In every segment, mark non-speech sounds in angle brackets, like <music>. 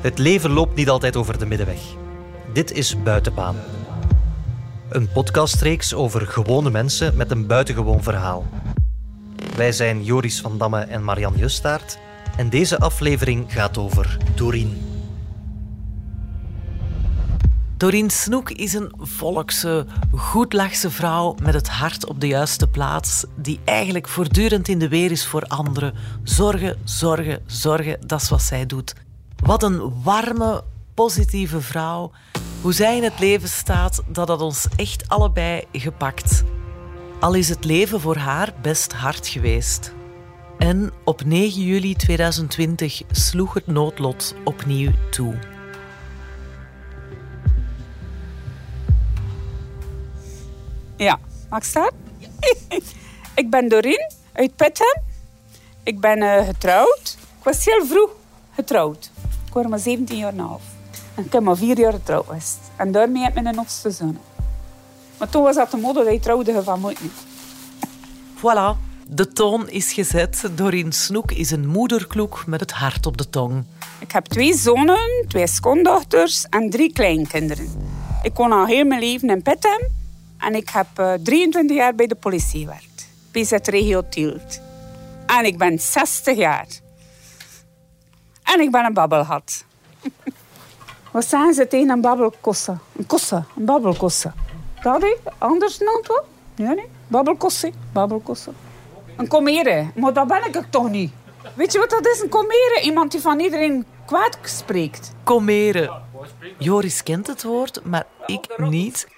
Het leven loopt niet altijd over de middenweg. Dit is Buitenbaan. Een podcastreeks over gewone mensen met een buitengewoon verhaal. Wij zijn Joris van Damme en Marian Justaert en deze aflevering gaat over Doreen. Doreen Snoek is een volkse, goedlachse vrouw met het hart op de juiste plaats, die eigenlijk voortdurend in de weer is voor anderen. Zorgen, zorgen, zorgen, dat is wat zij doet. Wat een warme, positieve vrouw. Hoe zij in het leven staat, dat had ons echt allebei gepakt. Al is het leven voor haar best hard geweest. En op 9 juli 2020 sloeg het noodlot opnieuw toe. Ja, mag ik staan? <laughs> ik ben Doreen uit Pethem. Ik ben uh, getrouwd. Ik was heel vroeg getrouwd. Ik was maar 17 jaar en een half. En ik heb maar vier jaar getrouwd geweest. En daarmee heb ik mijn oudste zoon. Maar toen was dat de mode dat je trouwde van moeten. Voilà, de toon is gezet. Doreen Snoek is een moederkloek met het hart op de tong. Ik heb twee zonen, twee schoondochters en drie kleinkinderen. Ik woon al heel mijn leven in Pettem. En ik heb uh, 23 jaar bij de politie gewerkt. PZ Regio Tielt. En ik ben 60 jaar. En ik ben een babbelhat. <laughs> Wat zeggen ze tegen een babbelkosse? Een kosse, een babbelkosse. Dat is anders dan toch? Ja, nee. Babbelkosse, babbelkosse. Een komere, maar dat ben ik toch niet. Weet je wat dat is, een komere? Iemand die van iedereen kwaad spreekt. Komeren. Joris kent het woord, maar ik niet.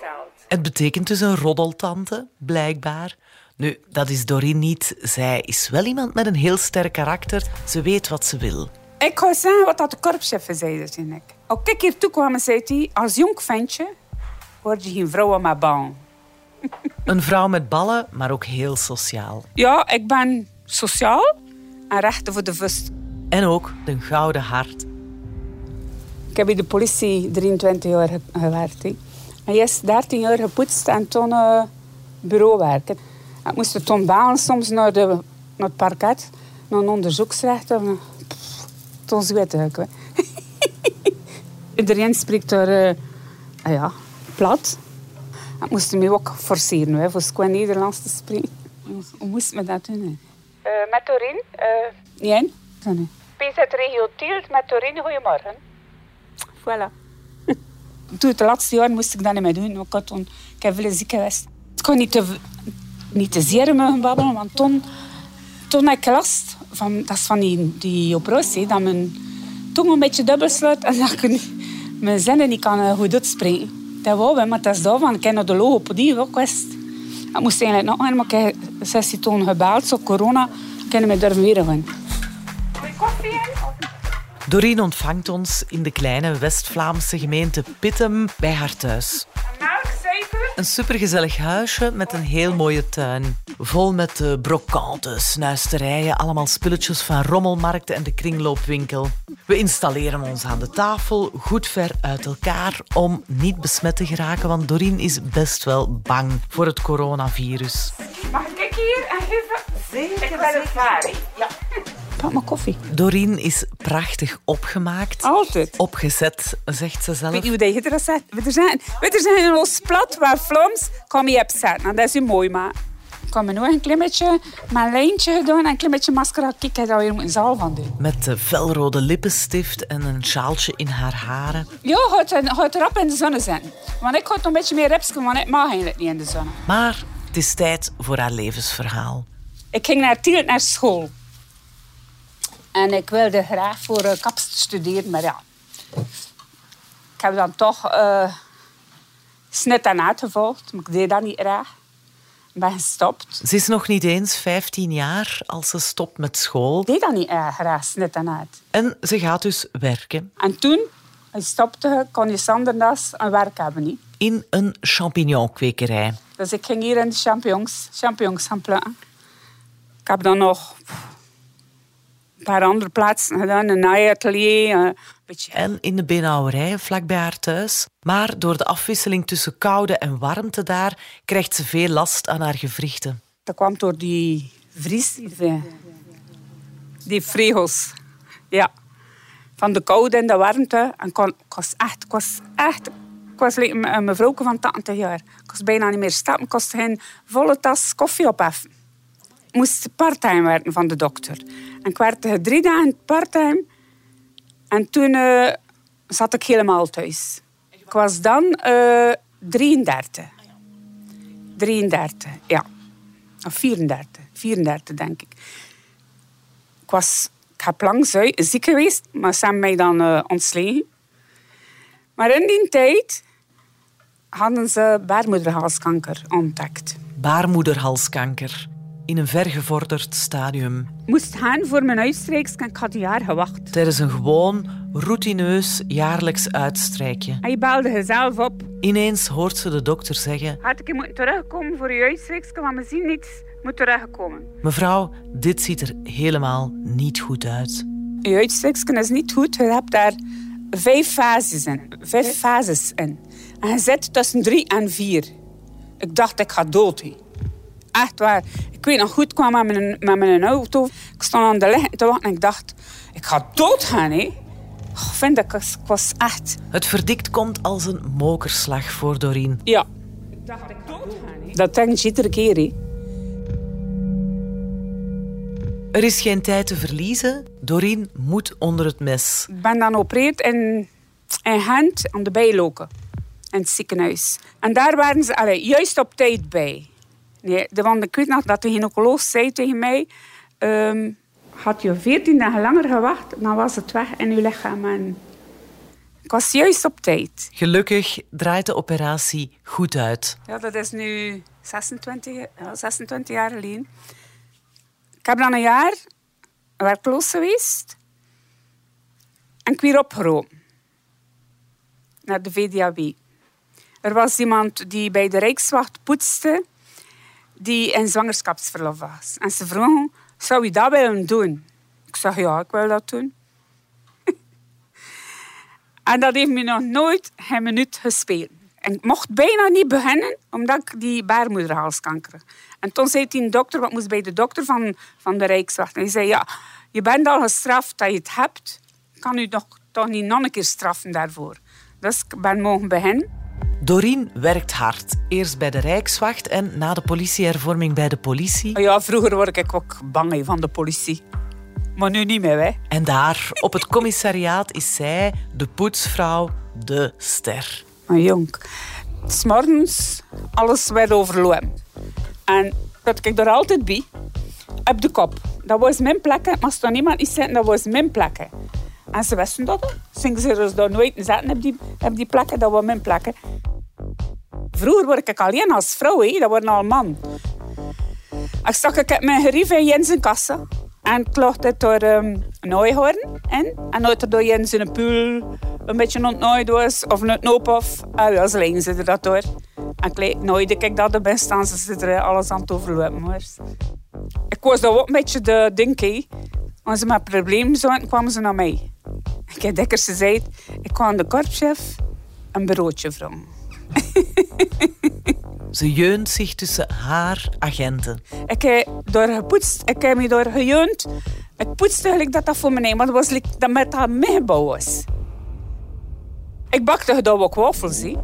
Het betekent dus een roddeltante, blijkbaar. Nu, dat is Doreen niet. Zij is wel iemand met een heel sterk karakter. Ze weet wat ze wil. Ik ga zeggen wat dat de korpschef zei toen ik. Als ik hier toe kwam, zei hij... Als jong ventje word je geen vrouw met ballen. <laughs> Een vrouw met ballen, maar ook heel sociaal. Ja, ik ben sociaal en rechten voor de vust. En ook een gouden hart. Ik heb bij de politie 23 jaar gewerkt. He. En eerst 13 jaar gepoetst en toen uh, bureauwerk. Ik moest toen balen soms naar, de, naar het parket, naar een onderzoeksrechter. Ik. Iedereen <laughs> spreekt daar uh, ja, plat. Ik moest me ook forceren hè, voor qua Nederlands te spreken. Hoe moest me dat doen? Uh, met Torin? Uh. PZ Regio Tielt met Torin, goedemorgen. Voilà. <laughs> Toen het laatste jaar moest ik dat niet meer doen. Ik, had toen, ik heb veel ziek geweest. Ik kon niet te, niet te zeer mogen babbelen, want toen, toen had ik last van, dat is van die, die operatie, dat mijn tong een beetje dubbel sluit en dat ik mijn zinnen niet kan goed uitspreken. Dat wou we, maar dat is daarvan. Ik heb de logopedie ook. Ik moest eigenlijk nog een, maar ik heb toen gebeld, zo corona, ik heb me weer in? Doreen ontvangt ons in de kleine West-Vlaamse gemeente Pittem bij haar thuis. Een supergezellig huisje met een heel mooie tuin. Vol met uh, brokanten, snuisterijen, allemaal spulletjes van rommelmarkten en de kringloopwinkel. We installeren ons aan de tafel, goed ver uit elkaar, om niet besmet te geraken, want Doreen is best wel bang voor het coronavirus. Mag ik hier en geven? Zeker, ik ben. Ja. Pak maar koffie. Doreen is prachtig opgemaakt. Altijd. Opgezet, zegt ze zelf. Weet je hoe dat je dat zegt? We zijn, we zijn een los plat waar Vlaams kom je op zetten. En dat is mooi, maar... Ik kan me nog een klein beetje mijn lijntje gedaan en een klein beetje mascara. Kijk, daar weer een zaal van doen. Met de felrode lippenstift en een sjaaltje in haar haren. Ja, gaat, gaat erop in de zon zijn. Want ik ga nog een beetje meer repsken, want ik mag eigenlijk niet in de zon. Maar het is tijd voor haar levensverhaal. Ik ging naar Tielt naar school. En ik wilde graag voor uh, kaps studeren, maar ja. Ik heb dan toch uh, snit en uitgevolgd, maar ik deed dat niet graag. Ik ben gestopt. Ze is nog niet eens 15 jaar als ze stopt met school. Ik deed dat niet erg graag, snit en uit. En ze gaat dus werken. En toen ik stopte, kon je Sandernas een werk hebben. Niet? In een champignonkwekerij. Dus ik ging hier in de champignons, champignons gaan plukken. Ik heb dan nog paar andere plaatsen gedaan, een naaiatelier. Een beetje... En in de beenhouwerij, vlakbij haar thuis. Maar door de afwisseling tussen koude en warmte daar, krijgt ze veel last aan haar gewrichten. Dat kwam door die vries, die, fregels. Ja. van de koude en de warmte. En kon, ik was echt, ik was echt, ik was een mevrouw van 80 jaar. Ik was bijna niet meer stappen. Ik kost geen volle tas koffie opheffen. Ik moest parttime werken van de dokter. En ik werkte drie dagen parttime. En toen uh, zat ik helemaal thuis. Ik was dan uh, 33. 33, ja. Of 34. 34, denk ik. Ik was ik heb lang ziek geweest, maar ze hebben mij dan uh, ontslagen. Maar in die tijd hadden ze baarmoederhalskanker ontdekt. Baarmoederhalskanker. In een vergevorderd stadium. Ik moest gaan voor mijn uitstrijks en ik had een jaar gewacht. Tijdens een gewoon, routineus jaarlijks uitstrijkje. Hij belde jezelf op. Ineens hoort ze de dokter zeggen... Had ik moeten terugkomen voor je uitstrijks, maar we zien niets moet terugkomen. Mevrouw, dit ziet er helemaal niet goed uit. Je uitsteksken is niet goed. Je hebt daar vijf fases in. Vijf fases in. En je zit tussen drie en vier. Ik dacht, ik ga dood. Echt waar. Ik weet nog goed, ik kwam met mijn, met mijn auto. Ik stond aan de licht te wachten en ik dacht, ik ga doodgaan. Hè. Oh, vind ik, ik was echt... Het verdikt komt als een mokerslag voor Doreen. Ja. Ik dacht, ik doodgaan. Dat denk je iedere keer. Hè. Er is geen tijd te verliezen. Doreen moet onder het mes. Ik ben dan opereerd in, in Gent aan de bijloken. In het ziekenhuis. En daar waren ze allee, juist op tijd bij. Nee, de, want ik weet nog dat de gynaecoloog zei tegen mij... Um, had je veertien dagen langer gewacht, dan was het weg in je lichaam. En ik was juist op tijd. Gelukkig draait de operatie goed uit. Ja, dat is nu 26, 26 jaar geleden. Ik heb dan een jaar werkloos geweest. En ik weer opgeroepen. Naar de VDAB. Er was iemand die bij de Rijkswacht poetste, die in zwangerschapsverlof was. En ze vroegen, zou je dat willen doen? Ik zeg, ja, ik wil dat doen. <laughs> en dat heeft me nog nooit een minuut gespeeld. En ik mocht bijna niet beginnen, omdat ik die baarmoederhalskanker En toen zei die dokter, wat moest bij de dokter van, van de Rijkswacht. En hij zei, ja, je bent al gestraft dat je het hebt. Kan u nog, toch niet nog een keer straffen daarvoor? Dus ik ben mogen beginnen. Doreen werkt hard. Eerst bij de Rijkswacht en na de politiehervorming bij de politie. Ja, vroeger word ik ook bang van de politie. Maar nu niet meer, hè. En daar, op het commissariaat, is zij, de poetsvrouw, de ster een jong. S'morgens alles werd overlopen. En dat ik er altijd bij, op de kop. Dat was mijn plek. Maar als er niemand is zitten, dat was mijn plek. En ze wisten dat. Ze ze dus daar nooit zetten op die, op die plekken. Dat was mijn plekken. Vroeger word ik alleen als vrouw. He. Dat waren al man. Ik stak ik mijn gerief in Jens kassen. En lag het door um, Nooihoorn in. En nooit door Jens in een pool een beetje ontnooid was of een knoop of. Ah, ja, ze ze dat door. En ik nooit ik dat de best aan ze zitten alles aan het overlopen. Ik was dat ook een beetje de ding, Als ze met problemen zouden, kwamen ze naar mij. Ik heb dikwijls gezegd, ik kwam de korpschef een broodje vragen. <laughs> Ze jeunt zich tussen haar agenten. Ik heb door gepoetst, ik heb me door gejeund. Ik poetste eigenlijk dat dat voor mij, maar dat was dat met haar meebouw was. Ik bakte daar ook wafels, hè.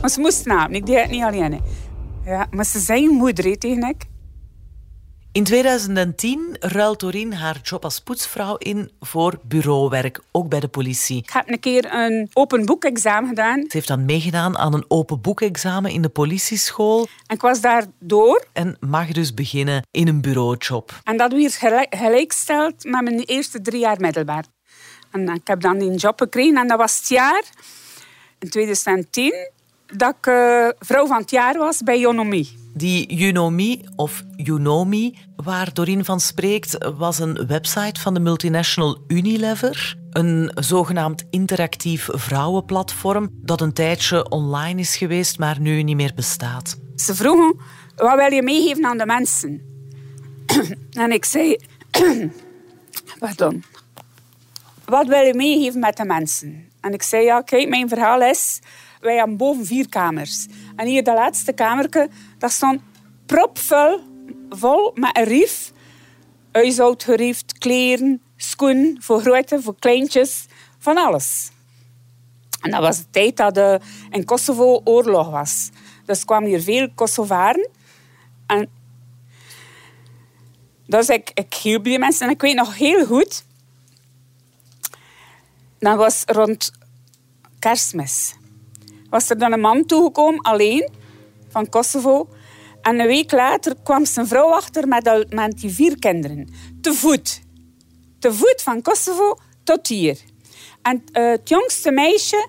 maar ze moest namen, ik deed het niet alleen. Ja, maar ze zijn moeder tegen ik. In 2010 ruilt Doreen haar job als poetsvrouw in voor bureauwerk, ook bij de politie. Ik heb een keer een open boekexamen gedaan. Ze heeft dan meegedaan aan een open boekexamen in de politieschool. En ik was daar door. En mag dus beginnen in een bureaujob. En dat weer gelijk, gelijksteld met mijn eerste drie jaar middelbaar. En ik heb dan die job gekregen en dat was het jaar in 2010 dat ik uh, vrouw van het jaar was bij Yonomi. Die Unomi of Unomi, waar Doreen van spreekt, was een website van de multinational Unilever. Een zogenaamd interactief vrouwenplatform dat een tijdje online is geweest, maar nu niet meer bestaat. Ze vroegen, wat wil je meegeven aan de mensen? <clears throat> en ik zei, <clears throat> pardon. Wat wil je meegeven met de mensen? En ik zei, ja, kijk, mijn verhaal is... Wij hebben boven vier kamers. En hier, dat laatste kamertje, dat stond propvol vol met een rief. Huishoudgerief, kleren, schoenen, voor grote, voor kleintjes. van alles. En dat was de tijd dat er in Kosovo oorlog was. Dus kwamen hier veel Kosovaren. En dus ik, ik hielp die mensen. En ik weet nog heel goed... Dat was rond kerstmis. Was er dan een man toegekomen, alleen, van Kosovo. En een week later kwam zijn vrouw achter met, met die vier kinderen. Te voet. Te voet van Kosovo tot hier. En uh, het jongste meisje,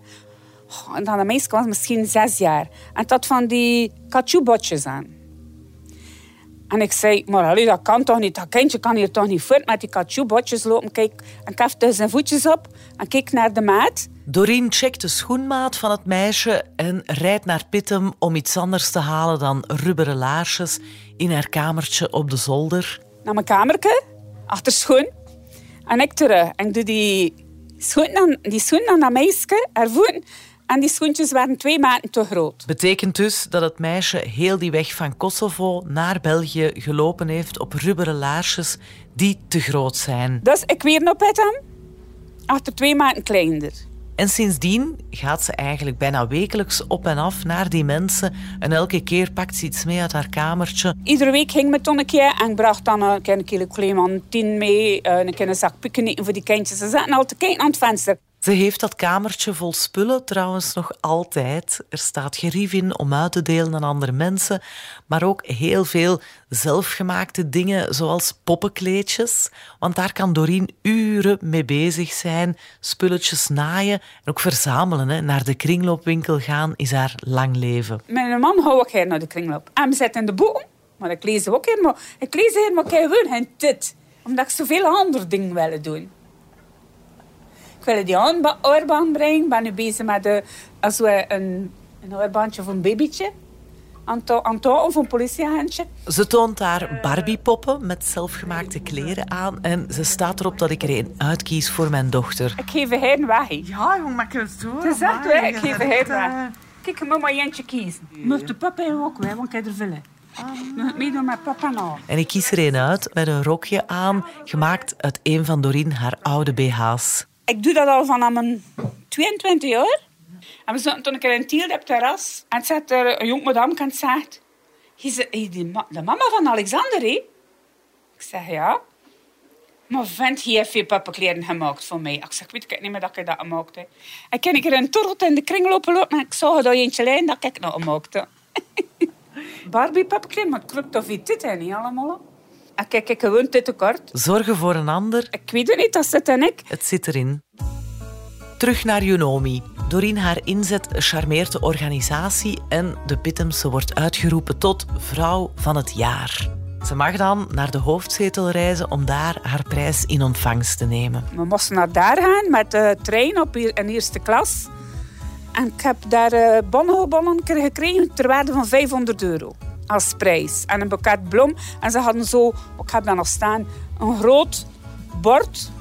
oh, en dat meisje was misschien zes jaar. En dat van die katjoebotjes aan. En ik zei, maar allee, dat kan toch niet? Dat kindje kan hier toch niet voort met die katjoebotjes lopen. Kijk, en ik zijn voetjes op en kijk naar de maat. Doreen checkt de schoenmaat van het meisje en rijdt naar Pittem om iets anders te halen dan rubberen laarsjes in haar kamertje op de zolder. Naar mijn kamertje, achter schoen. En ik terug. En ik doe die schoen aan, die schoen aan dat meisje, haar voeten. En die schoentjes waren twee maanden te groot. Betekent dus dat het meisje heel die weg van Kosovo naar België gelopen heeft op rubberen laarsjes die te groot zijn. Dus ik weer het hem, achter twee maanden kleiner. En sindsdien gaat ze eigenlijk bijna wekelijks op en af naar die mensen. En elke keer pakt ze iets mee uit haar kamertje. Iedere week ging me toen en bracht dan een, kilo clementine mee. Eh, een zak pikken voor die kindjes. Ze zaten altijd kijken aan het venster. Ze heeft dat kamertje vol spullen trouwens nog altijd. Er staat gerief in om uit te delen aan andere mensen, maar ook heel veel zelfgemaakte dingen zoals poppenkleedjes. Want daar kan Doreen uren mee bezig zijn, spulletjes naaien en ook verzamelen. Hè. Naar de kringloopwinkel gaan is haar lang leven. Mijn man hou ook naar de kringloop. En we in de boeken, maar ik lees ook helemaal. Ik lees helemaal keihard en dit, omdat ik zoveel andere dingen wil doen. Ik wil die oorbaan brengen. Ik ben nu bezig met de, als we een, een oorbandje voor een babytje. Aan het of een politieagentje. Ze toont daar Barbiepoppen met zelfgemaakte kleren aan. En ze staat erop dat ik er een uitkies voor mijn dochter. Ik geef haar een weg. Ja, jong, maar ik zo. Het is echt weg. Ik geef haar een weg. Kijk, ik moet maar eentje kiezen. Ja. Moet de papa ook wel, want ik heb er veel. Moet meedoen met papa nou. En ik kies er een uit met een rokje aan, gemaakt uit een van Doreen haar oude BH's ik doe dat al vanaf mijn 22 jaar. En we zaten toen een Tiel op het terras. En zat er een jong madame zegt... Is de mama van Alexander? Ik zeg, ja. Maar vent, hij heeft veel pappenkleren gemaakt voor mij. Ik zeg, weet niet meer dat ik dat gemaakt heb. En ken ik er een torrot in de kring lopen en ik zag dat eentje lijn dat ik nog gemaakt. <laughs> Barbie pappenkleren, maar het klopt of dit niet allemaal. En ah, kijk, ik gewoon dit tekort. Zorgen voor een ander. Ik weet het niet, dat zit in ik. Het zit erin. Terug naar Junomi. Doorheen haar inzet charmeert de organisatie en de Pittemse wordt uitgeroepen tot vrouw van het jaar. Ze mag dan naar de hoofdzetel reizen om daar haar prijs in ontvangst te nemen. We moesten naar daar gaan met de trein op in eerste klas. En ik heb daar uh, bonnen gekregen ter waarde van 500 euro als prijs. En een boeket bloem. En ze hadden zo, ik heb daar nog staan, een groot bord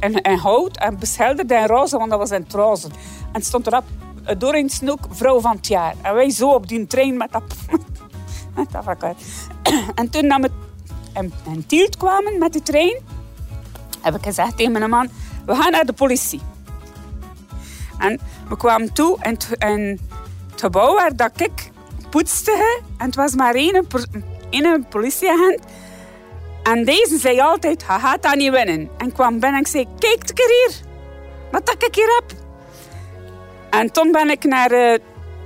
in, in hout en beschilderd in roze, want dat was het roze. En stond erop, Doreen Snoek, vrouw van het jaar. En wij zo op die trein met dat... <laughs> met dat En toen we in, in Tielt kwamen met de trein, heb ik gezegd tegen mijn man, we gaan naar de politie. En we kwamen toe in het, in het gebouw waar dat ik poetste en het was maar één, één politieagent. En deze zei altijd, je gaat dat niet winnen. En kwam binnen en ik zei, kijk een keer hier. Wat ik hier heb. En toen ben ik naar uh,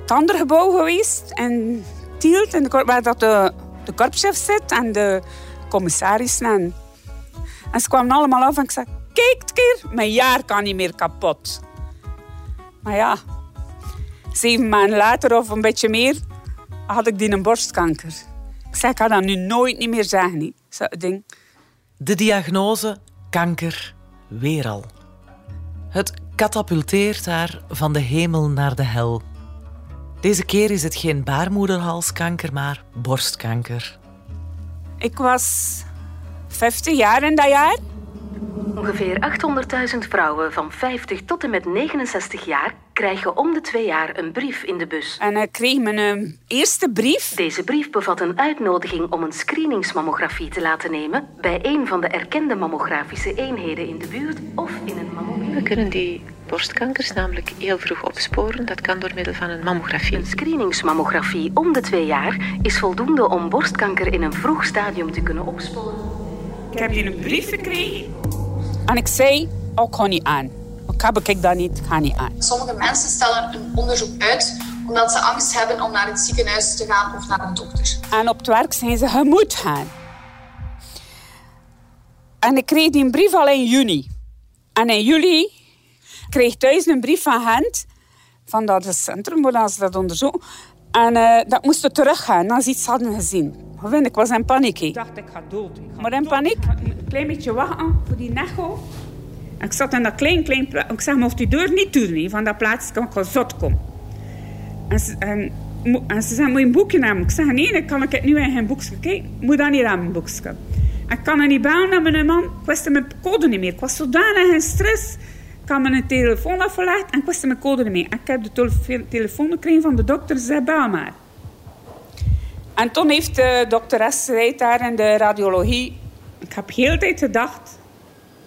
het andere gebouw geweest. In Tielt, in de, waar dat de, de korpschef zit en de commissaris. En, en ze kwamen allemaal af en ik zei, kijk een keer, mijn jaar kan niet meer kapot. Maar ja, zeven maanden later of een beetje meer had ik die een borstkanker. Ik zei, ik ga dat nu nooit niet meer zeggen. Zo ding. De diagnose kanker weer al. Het katapulteert haar van de hemel naar de hel. Deze keer is het geen baarmoederhalskanker, maar borstkanker. Ik was 50 jaar in dat jaar. Ongeveer 800.000 vrouwen van 50 tot en met 69 jaar krijgen om de twee jaar een brief in de bus. En ik kreeg mijn uh, eerste brief. Deze brief bevat een uitnodiging om een screeningsmammografie te laten nemen bij een van de erkende mammografische eenheden in de buurt of in een mammogram. We kunnen die borstkankers, namelijk heel vroeg opsporen. Dat kan door middel van een mammografie. Een screeningsmammografie om de twee jaar is voldoende om borstkanker in een vroeg stadium te kunnen opsporen. Ik heb hier een brief gekregen. En ik zei, ook oh, ga niet aan. Ik heb ik dat niet, ga niet aan. Sommige mensen stellen een onderzoek uit omdat ze angst hebben om naar het ziekenhuis te gaan of naar een dokter. En op het werk zijn ze, je moet gaan. En ik kreeg die brief al in juni. En in juli kreeg ik thuis een brief van Gent, van dat centrum waar ze dat onderzoeken. En uh, dat moesten teruggaan als ze iets hadden gezien. Ik was in paniek. Ik dacht, ik ga dood. maar in paniek, een klein beetje wachten voor die necho. Ik zat in dat klein, klein... Ik zeg, of die deur niet toe, van dat plaats kan ik zot komen. En ze, en, en ze zei, moet je een boekje nemen? Ik zeg, nee, dan kan ik het nu in geen boekje. Kijk, moet dat niet aan mijn boekje. Ik kan er niet bellen naar mijn man. Ik wist mijn code niet meer. Ik was zodanig in stress. Ik had mijn telefoon afgelegd en ik wist mijn code. En ik heb de telefoon gekregen van de dokter. Ze zei, maar. En toen heeft de dokteres daar in de radiologie... Ik heb heel tijd gedacht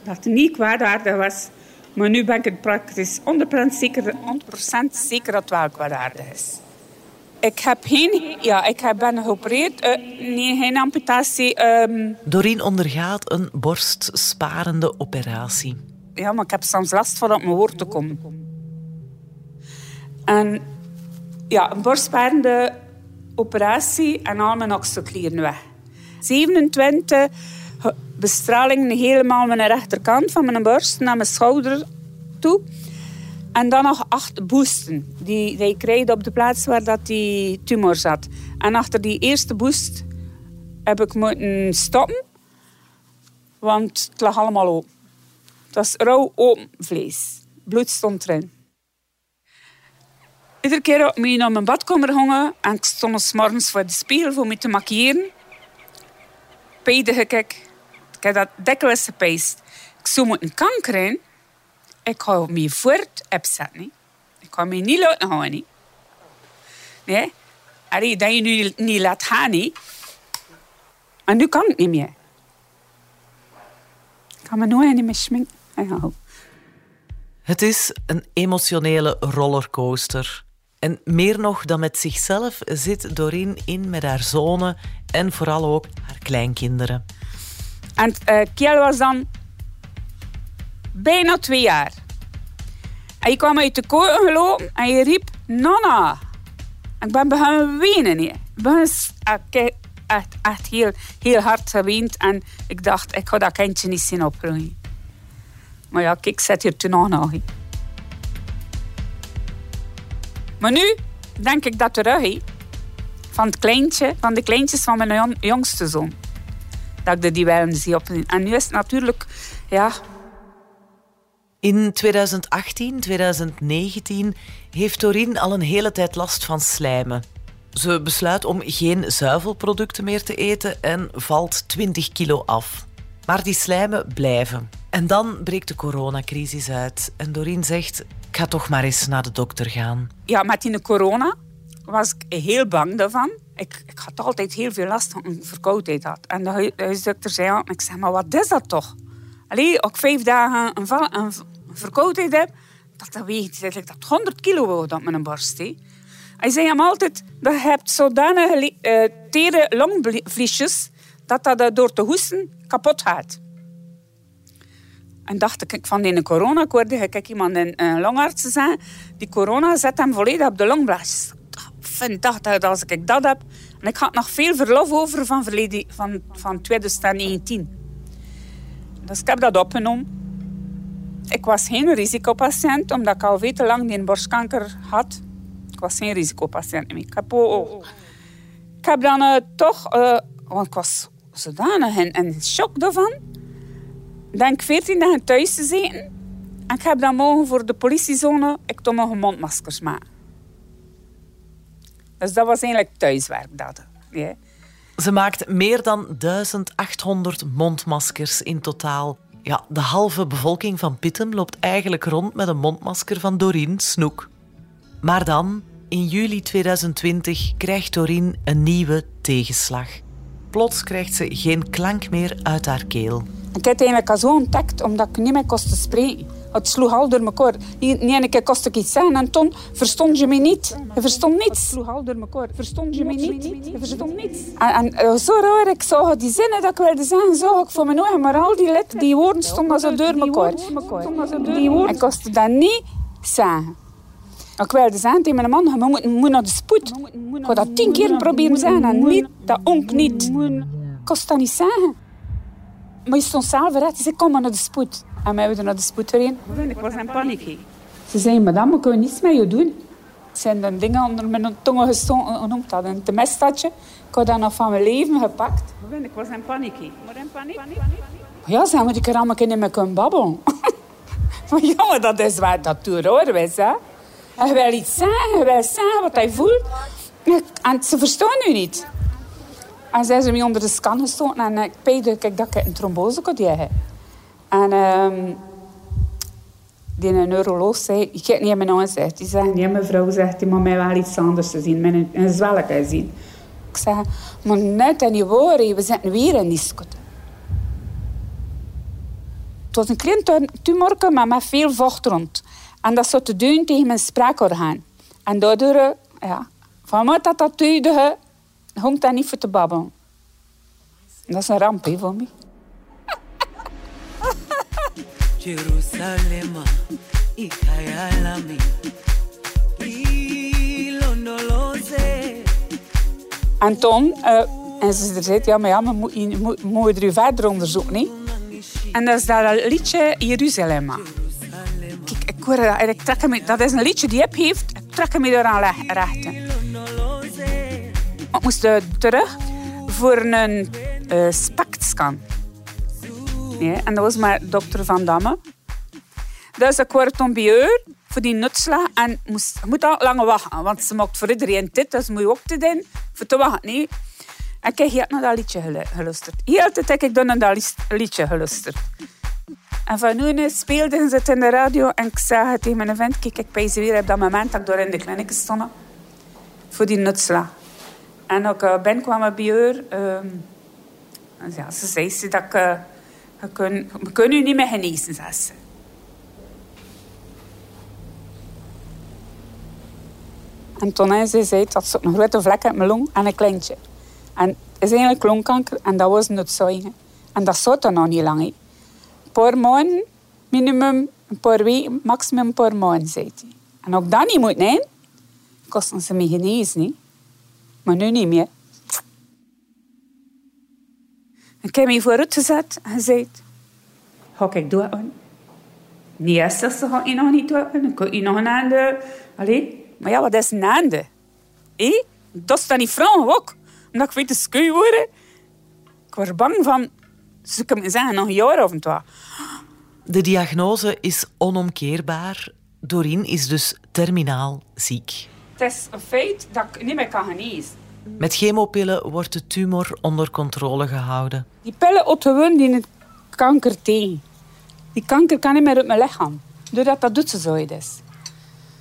dat het niet kwaadaardig was. Maar nu ben ik het praktisch 100% zeker, 100% zeker dat het wel kwaadaardig is. Ik heb geen... Ja, ik ben geopereerd. Uh, nee, geen amputatie. Um... Ondergaat een borstsparende operatie. Ja, maar ik heb soms last van op mijn woord te komen. En ja, een borstsparende operatie en al mijn okselklieren weg. 27 bestralingen helemaal mijn rechterkant van mijn borst naar mijn schouder toe. En dan nog acht boosten die, die krijgt op de plaats waar dat die tumor zat. En achter die eerste boost heb ik moeten stoppen. Want het lag allemaal open. Het was rauw open vlees. Bloed stond erin. Iedere keer op me naar mijn badkamer hangen en ik stond s morgens voor de spiegel voor me te maquilleren. Peide ik. Ik heb dat dikwijls gepijst. Ik zou moeten kanker in. Ik ga me voort opzetten. Ik ga me niet laten gaan. Nee? Allee, dat je nu niet laat gaan. En nu kan ik niet meer. Ik kan me nooit niet meer schminken. Het is een emotionele rollercoaster. En meer nog dan met zichzelf zit Doreen in met haar zonen en vooral ook haar kleinkinderen. En uh, Kiel was dan bijna twee jaar. En je kwam uit de kooi gelopen en je riep Nana. En ik ben begonnen wenen. Ik ben echt, echt heel, heel hard geweend. En ik dacht, ik ga dat kindje niet zien opgroeien. Maar ja, ik zit hier toen nog. Maar nu denk ik dat terug van het kleintje, van de kleintjes van mijn jongste zoon. Dat ik die wel zie op. En nu is het natuurlijk, ja, in 2018, 2019 heeft Doreen al een hele tijd last van slijmen. Ze besluit om geen zuivelproducten meer te eten en valt 20 kilo af. Maar die slijmen blijven. En dan breekt de coronacrisis uit. En Doreen zegt, ik ga toch maar eens naar de dokter gaan. Ja, met die corona was ik heel bang daarvan. Ik, ik had altijd heel veel last van verkoudheid. Had. En de huisdokter zei, ik zeg, maar wat is dat toch? Allee, ook vijf dagen een, verkoudheid heb, dat, dat weegt dat, dat 100 kilo op mijn borst. He. Hij zei hem altijd, je hebt zodanig uh, tere longvliesjes dat dat door te hoesten kapot gaat. En dacht ik van in corona, ik hoorde ik iemand een longarts zeggen, die corona zet hem volledig op de longblaasjes. Ik vind dat als ik dat heb, en ik had nog veel verlof over van, van, van 2019. Dus ik heb dat opgenomen. Ik was geen risicopatiënt, omdat ik al veel te lang die borstkanker had. Ik was geen risicopatiënt meer. Ik heb, oh, ik heb dan uh, toch, uh, want ik was zodanig in, in shock daarvan, denk 14 dagen thuis te zitten. En ik heb dan mogen voor de politiezone, ik toen mogen mondmaskers maken. Dus dat was eigenlijk thuiswerk. Dat. Ze maakt meer dan 1800 mondmaskers in totaal. Ja, de halve bevolking van Pittem loopt eigenlijk rond met een mondmasker van Doreen Snoek. Maar dan, in juli 2020, krijgt Doreen een nieuwe tegenslag. Plots krijgt ze geen klank meer uit haar keel. Ik heb eigenlijk al zo ontdekt, omdat ik niet meer kost te spreken. Het sloeg al door elkaar. Niet ene keer kost ik iets zeggen en toen verstond je me niet. Je verstond niets. Het sloeg al door elkaar. Verstond je me niet. Je verstond niets. En, en eh, zo raar, ik zag die zinnen dat ik wilde zeggen, zag ik voor mijn ogen. Maar al die, let, die woorden stonden zo door elkaar. Die woorden. Ik kostte dat niet zeggen. Ik wilde zeggen tegen mijn man, je moet, moet naar de spoed. Ik ga dat tien keer proberen zeggen en niet, dat ook niet. Ik kost dat niet zeggen. Maar je stond zelf recht. Ze zei, kom maar naar de spoed. En wij wilden naar de spoed erin. Ik was in paniek. Ze zei, madame, we kunnen niets met je doen. Zijn de dingen onder mijn tongen gestoken, hoe noemt dat? Een temestadje. Ik had dat nog van mijn leven gepakt. Ik was in paniek. Maar in paniek? Ja, ze moet ik er allemaal meer kunnen babbelen. <laughs> maar ja, maar dat is waar dat toe hoor, is, hè. Je wil iets zeggen, je wil zeggen wat hij voelt. En ze verstaan u niet. En zij zijn me onder de scan gestoten en ik peide dat ik een trombose kon hebben. En um, die neuroloog zei, ik heb niet mijn naam gezegd. Die zei, nee mevrouw, zegt, die moet mij wel iets anders te zien, met een, zwelke zien. Ik zei, maar net en die woorden, we zitten weer in die scooter. Het was een klein tumor, maar met veel vocht rond. En dat zat te doen tegen mijn spraakorgaan. En daardoor, ja, van wat dat dat duurde, komt dat niet voor te babbelen. Dat is een ramp hè, voor mij. <laughs> Jerusalem, ikayalami, ilondoloze. En toen, uh, en ze zei, ja, maar ja, maar moet, je, moet, moet je er verder onderzoeken, niet? En dat is dat liedje Jeruzalem. Kijk, ik hoor dat en ik trek dat is een liedje die heb heeft, ik trek hem eraan rechten. Ik moest uh, terug voor een uh, spectscan. Ja, en dat was met dokter Van Damme. Dus ik word haar voor die nutslag en moest, moet al lang wachten, want ze maakt voor iedereen dit, dus moet je ook te doen voor te wachten. Nee. En ik heb naar dat liedje geluisterd. Heel de tijd heb ik dan naar dat liedje geluisterd. En van nu speelden ze het in de radio en ik zei tegen mijn vent, kijk, ik ze weer op dat moment dat ik door in de kliniek stond voor die nutslag. En ook uh, Ben kwam bij haar. Uh, ja, ze zei ze dat we, kunnen, we kunnen u niet meer genezen, zei ze. En toen zei ze dat ze een grote vlek op mijn long en een kleintje. En het is eigenlijk longkanker en dat was nutzuigen. En dat zat er nog niet lang. Paar maanden, minimum paar weken, maximum een paar maanden, zei hij. En ook dat niet moet, nee. Kosten ze me genezen, niet. Maar nu niet meer. Ik heb me vooruit gezet en gezegd... Ga ik doen? Als ze ga ik nog niet doen. Dan kan je nog een ander... Allee, maar ja, wat is een ander? Hé? Dat is dan niet vragen ook. Omdat ik weet de skui worden. Ik word bang van... Ze kunnen zeggen, nog een jaar of een twee. De diagnose is onomkeerbaar. Doreen is dus terminaal ziek. Het is een feit dat ik niet meer kan genezen. Met chemopillen wordt de tumor onder controle gehouden. Die pillen gewoon die het kanker tegen. Die kanker kan niet meer uit mijn lichaam. Doordat dat doet ze zo is.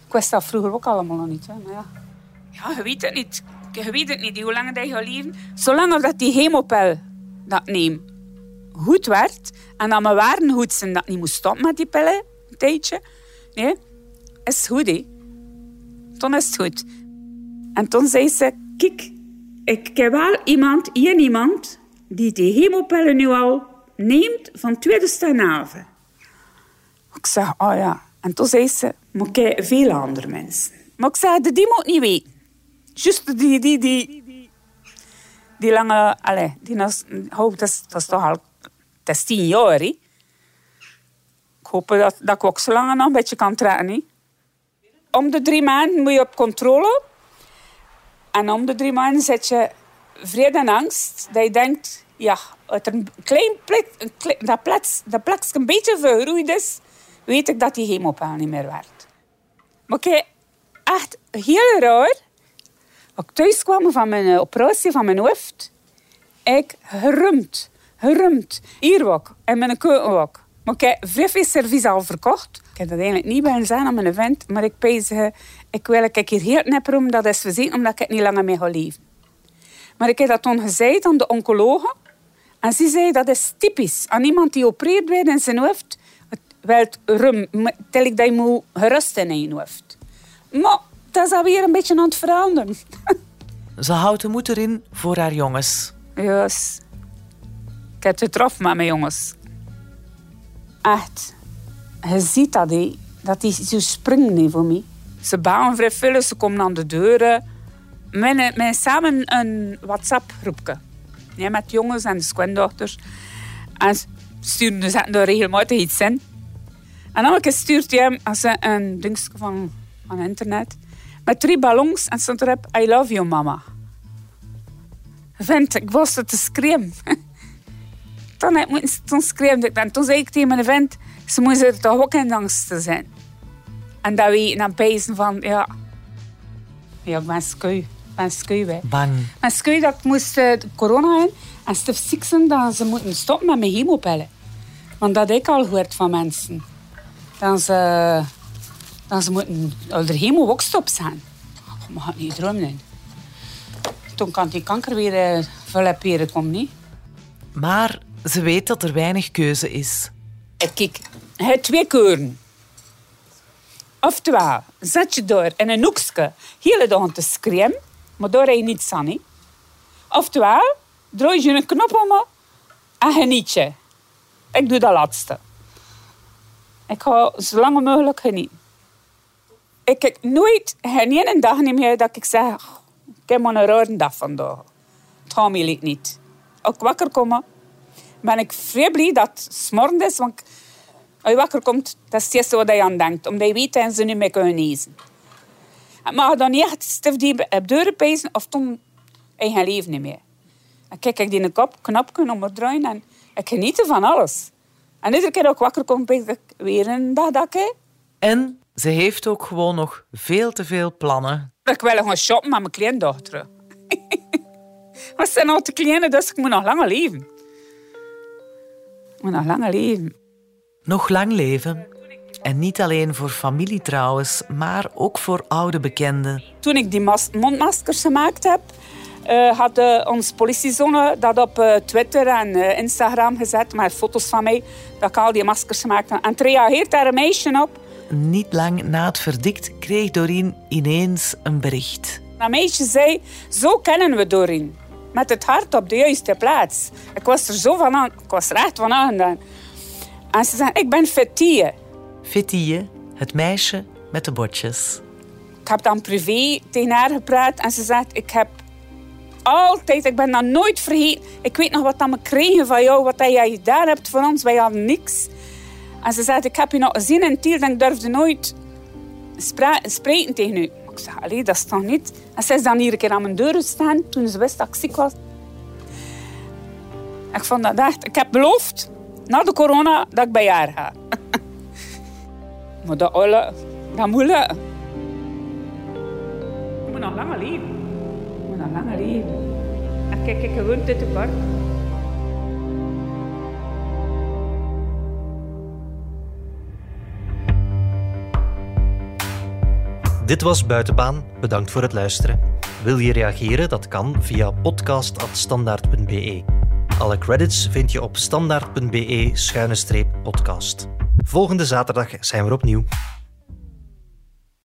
Ik wist dat vroeger ook allemaal nog niet. Hè. Maar ja. ja, je weet het niet. Je weet het niet hoe lang dat je gaat leven. Zolang dat die chemopil dat neemt goed werd en dat mijn waarden goed dat niet moest stoppen met die pillen, een tijdje, nee, is goed. Hè. Toen is het goed. En toen zei ze, kijk, ik heb wel iemand, één iemand, die die hemopillen nu al neemt van 2011. Ik zeg, oh ja. En toen zei ze, maar kijk, veel andere mensen. Maar ik zei, die moet niet weten. Juist die, die, die, die lange, allez, die was, oh, dat, dat is toch al, dat is tien jaar? Ik hoop dat, dat ik ook zo lang nog een beetje kan trainen. Om de drie maanden moet je op controle. En om de drie maanden zet je vrede en angst. Dat je denkt, ja, uit een klein plek, dat, plek, dat plek een beetje vergroeid is, weet ik dat die hemopaal niet meer werkt. Maar kijk, echt heel raar. Als ik thuis kwam van mijn operatie van mijn hoofd, ik gerumd, gerumd. Hier ook, en mijn keuken ook. Maar kijk, vijf servies al verkocht. Ik heb dat eigenlijk niet bij zijn aan mijn event, maar ik pees, ik wil ik hier heel nepper om dat is verzekerd, omdat ik het niet langer mee ga leven. Maar ik heb dat toen gezegd aan de oncologen. En ze zei dat is typisch. Aan iemand die opereert werd in zijn hoofd, wilt rum, tel ik dat je moet gerusten in je hoofd. Maar dat is alweer een beetje aan het veranderen. <laughs> Ze houdt de moed erin voor haar jongens. Juist. Ik heb het getroffen met mijn jongens. Echt. Je ziet dat, hé. Dat die zo springen voor mij. Ze baan vrij veel, ze komen aan de deuren. Mijn, mijn samen een WhatsApp-groepje. Ja, met jongens en de schoondochters. En ze sturen dus daar regelmatig iets in. En dan stuurt hij hem als ze een dingetje van, van internet. Met drie ballons en stond erop... I love you, mama. Vent, ik was het te. <laughs> toen, heb ik moeten- toen schreeuwde ik. En toen zei ik tegen mijn vent... Ze moeten er toch ook in angst te zijn. En dat we dan pezen van... Ja, ja ik ben skui. Ik ben skui, hè. Bang. Ik ben skui dat ik moest de corona in. En Stef ziek zijn dat ze moeten stoppen met mijn chemopillen. Want dat heb ik al gehoord van mensen. Dat ze, dat ze moeten de chemo ook stopzetten. Oh, maar ik had niet dromen. Toen kan die kanker weer uh, verleperen komen, niet? Maar ze weet dat er weinig keuze is. En kijk, je hebt twee keuren. Oftewel, zet je door in een hoekje hele dag te schreeuwen, maar daar heb je niets aan. Hè? Oftewel, draai je een knop om en geniet je. Ik doe dat laatste. Ik ga zo lang mogelijk genieten. Ik heb nooit, geen dag niet meer dat ik zeg, "Oh, ik heb maar een rare dag vandaag. Het gaat niet. Ik wakker kom, ben ik vrij blij dat het 's morgens is. Want als je wakker komt, dat is het eerste wat je aan denkt. Omdat je weet dat ze niet meer kunnen eten. Het mag dan niet echt stif die op deuren pijzen of toen eigen leven niet meer. Dan kijk ik die in de kop, knopje omdraaien en ik geniet van alles. En iedere keer dat ik wakker kom, denk ik weer een dag dat ik... En ze heeft ook gewoon nog veel te veel plannen. Ik wil gaan shoppen met mijn kleindochter. <laughs> We zijn al te klein, dus ik moet nog langer leven. Moet nog langer leven. Nog lang leven. En niet alleen voor familie trouwens, maar ook voor oude bekenden. Toen ik die mas- mondmaskers gemaakt heb, eh had eh, ons politiezone dat op eh, Twitter en eh, Instagram gezet met foto's van mij dat ik al die maskers gemaakt heb. En het reageert daar een meisje op. Niet lang na het verdikt kreeg Doreen ineens een bericht. Dat meisje zei, zo kennen we Doreen. Met het hart op de juiste plaats. Ik was er zo van aan, ik was er echt van aangedaan. En ze zei, ik ben Fettie. Fettie, het meisje met de botjes. Ik heb dan privé tegen haar gepraat en ze zegt, ik heb altijd, ik ben dat nooit vergeten. Ik weet nog wat dan we kregen van jou, wat dat jij gedaan hebt voor ons. Wij hadden niks. En ze zegt, ik heb je nog gezien in Tiel en ik durfde nooit spreken tegen u. Ik zeg, allee, dat is toch niet... En ze is dan hier een keer aan mijn deur staan toen ze wist dat ik ziek was. Ik vond dat echt... Ik heb beloofd, na de corona, dat ik bij haar ga. <laughs> maar dat alle... Dat moet lukken. Ik moet nog langer leven. Ik moet nog langer leven. En kijk, ik gewoon dit tekort. Dit was Buitenbaan. Bedankt voor het luisteren. Wil je reageren? Dat kan via podcast.standaard.be. Alle credits vind je op standaard.be-podcast. Volgende zaterdag zijn we opnieuw.